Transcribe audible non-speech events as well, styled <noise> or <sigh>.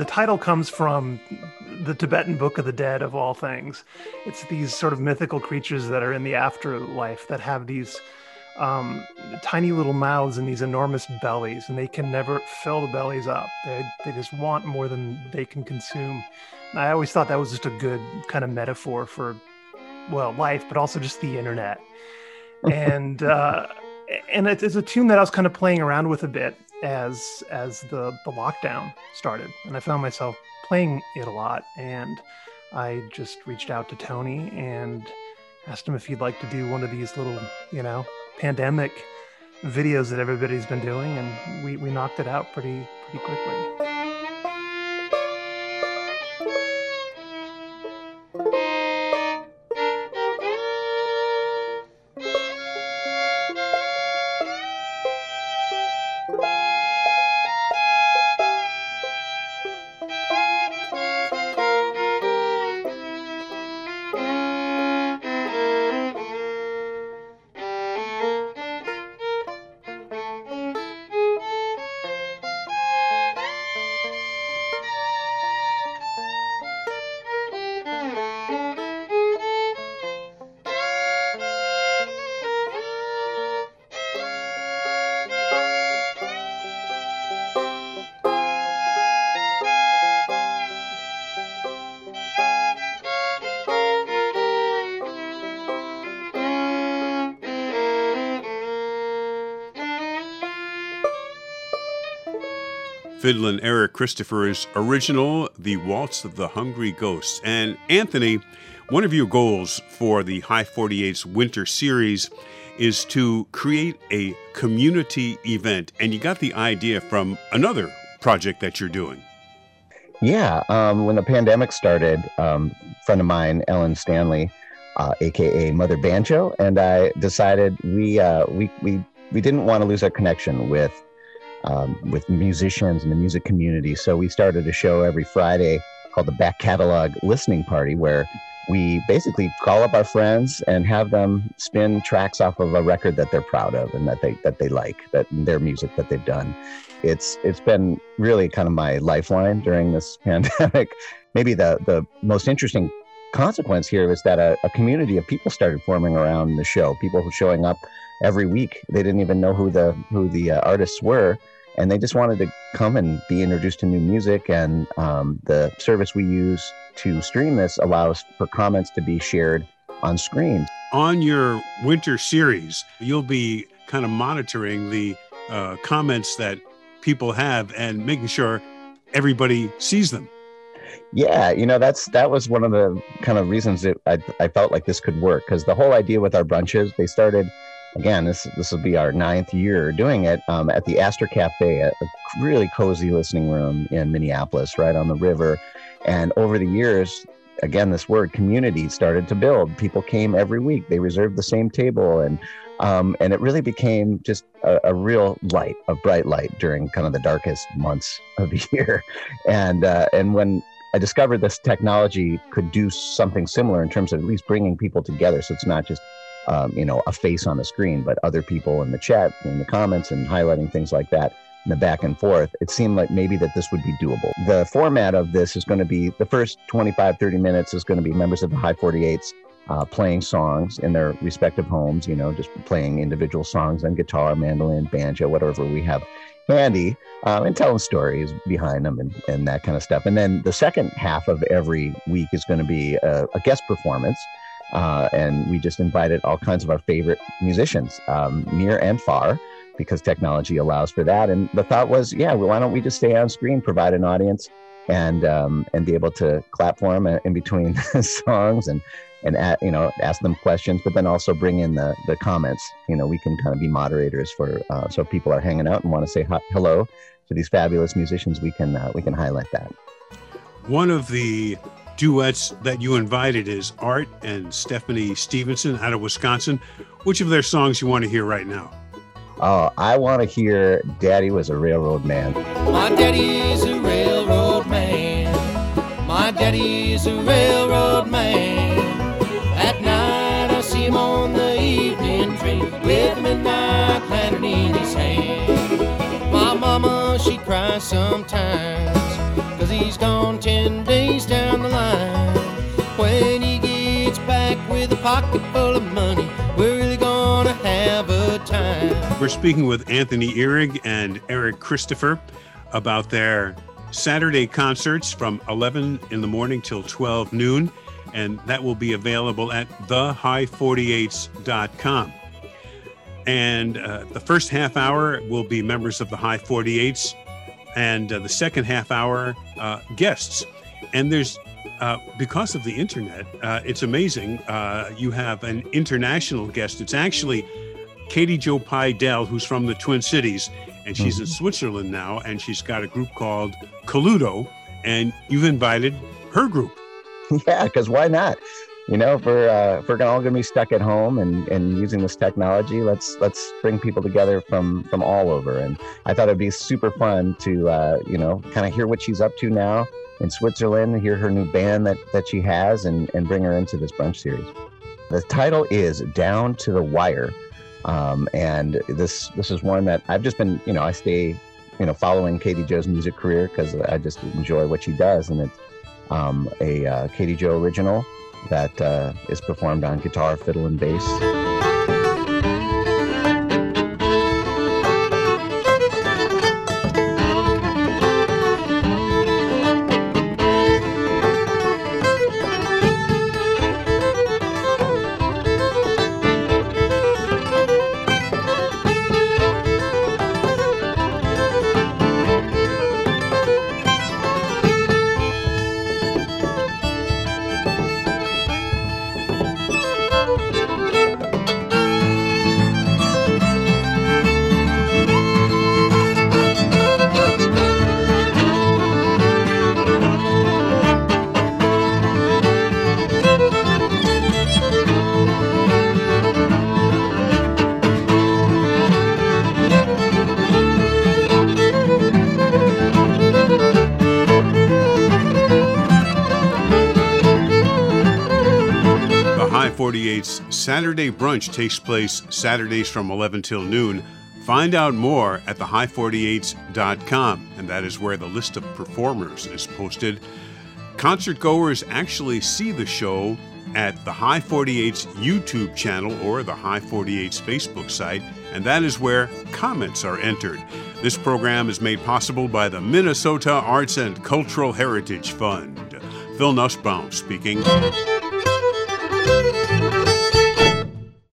the title comes from the Tibetan Book of the Dead, of all things. It's these sort of mythical creatures that are in the afterlife that have these um, tiny little mouths and these enormous bellies, and they can never fill the bellies up. They, they just want more than they can consume. And I always thought that was just a good kind of metaphor for, well, life, but also just the internet. <laughs> and uh, and it's a tune that I was kind of playing around with a bit as as the the lockdown started, and I found myself playing it a lot. And I just reached out to Tony and asked him if he'd like to do one of these little, you know, pandemic videos that everybody's been doing, and we we knocked it out pretty pretty quickly. Fiddlin' Eric Christopher's original, The Waltz of the Hungry Ghosts. And Anthony, one of your goals for the High 48's winter series is to create a community event. And you got the idea from another project that you're doing. Yeah. Um, when the pandemic started, um, friend of mine, Ellen Stanley, uh, aka Mother Banjo, and I decided we uh, we we we didn't want to lose our connection with um, with musicians and the music community. So we started a show every Friday called the Back Catalog Listening Party, where we basically call up our friends and have them spin tracks off of a record that they're proud of and that they that they like, that their music that they've done. It's it's been really kind of my lifeline during this <laughs> pandemic. Maybe the the most interesting consequence here is that a, a community of people started forming around the show. People showing up every week. They didn't even know who the who the uh, artists were, and they just wanted to come and be introduced to new music. And um, the service we use to stream this allows for comments to be shared on screen. On your winter series, you'll be kind of monitoring the uh, comments that people have and making sure everybody sees them. Yeah, you know that's that was one of the kind of reasons that I, I felt like this could work because the whole idea with our brunches they started again, this this will be our ninth year doing it um, at the Aster Cafe, a, a, really cozy listening room in Minneapolis, right on the river. And over the years, again, this word community started to build. People came every week. They reserved the same table, and um, and it really became just a, a, real light, a bright light during kind of the darkest months of the <laughs> year. And uh, and when I discovered this technology could do something similar in terms of at least bringing people together, so it's not just um, you know, a face on the screen, but other people in the chat, in the comments, and highlighting things like that in the back and forth, it seemed like maybe that this would be doable. The format of this is going to be the first 25, 30 minutes is going to be members of the High 48s uh, playing songs in their respective homes, you know, just playing individual songs on guitar, mandolin, banjo, whatever we have handy, um, and telling stories behind them and, and that kind of stuff. And then the second half of every week is going to be a, a guest performance uh, and we just invited all kinds of our favorite musicians, um, near and far, because technology allows for that. And the thought was, yeah, well, why don't we just stay on screen, provide an audience, and um, and be able to clap for them in between <laughs> songs and and at, you know ask them questions, but then also bring in the the comments. You know, we can kind of be moderators for uh, so if people are hanging out and want to say hi- hello to these fabulous musicians, we can uh, we can highlight that. One of the duets that you invited is Art and Stephanie Stevenson out of Wisconsin. Which of their songs you want to hear right now? Oh, I want to hear Daddy Was a Railroad Man. My daddy's a railroad man. My daddy's a railroad man. Mary with a midnight lantern in his hand. My mama, she cries sometimes, cause he's gone ten days down the line. When he gets back with a pocket full of money, we're really gonna have a time. We're speaking with Anthony Ehrig and Eric Christopher about their Saturday concerts from 11 in the morning till 12 noon, and that will be available at thehigh48s.com. And uh, the first half hour will be members of the High 48s, and uh, the second half hour, uh, guests. And there's uh, because of the internet, uh, it's amazing. Uh, you have an international guest. It's actually Katie Joe Pidell, who's from the Twin Cities, and she's mm-hmm. in Switzerland now, and she's got a group called Coludo, and you've invited her group. <laughs> Yeah, because why not? You know, if we're uh, if we're all to be stuck at home and, and using this technology, let's let's bring people together from from all over. And I thought it'd be super fun to uh, you know kind of hear what she's up to now in Switzerland, hear her new band that, that she has, and, and bring her into this brunch series. The title is Down to the Wire. Um, and this this is one that I've just been, you know, I stay, you know, following Katie Joe's music career because I just enjoy what she does. And it's um, a uh, Katie Joe original that uh, is performed on guitar, fiddle, and bass. Saturday brunch takes place Saturdays from 11 till noon. Find out more at thehigh48s.com, and that is where the list of performers is posted. Concert goers actually see the show at the High 48's YouTube channel or the High 48's Facebook site, and that is where comments are entered. This program is made possible by the Minnesota Arts and Cultural Heritage Fund. Phil Nusbaum speaking.